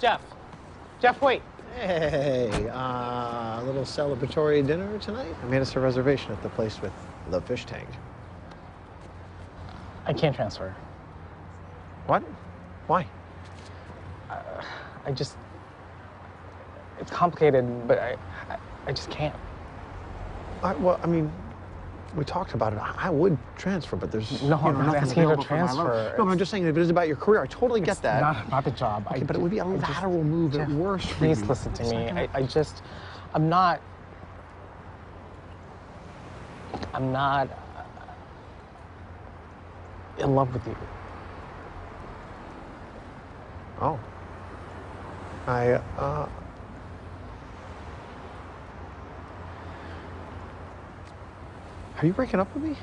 Jeff. Jeff, wait. Hey, uh, a little celebratory dinner tonight? I made us a reservation at the place with the fish tank. I can't transfer. What? Why? I just. It's complicated, but I, I, I just can't. I, well, I mean, we talked about it. I, would transfer, but there's No, you know, I'm not asking you to available for my loan. transfer. No, I'm just saying if it is about your career, I totally get It's that. Not, the job. I but it would be a I just- move at worst. Please listen to me. I, I just. I'm not. I'm not. uh, in love with you. Oh. I, uh. Are you breaking up with me?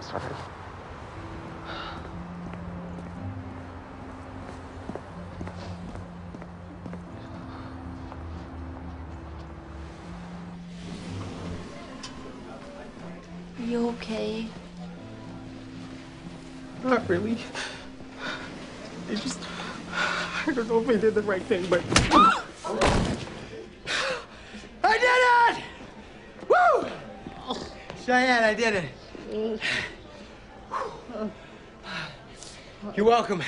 Sorry. Are you okay? Not really. It just. I don't know if I did the right thing, but. I did it! Woo! Cheyenne, I did it. Mm. You're welcome.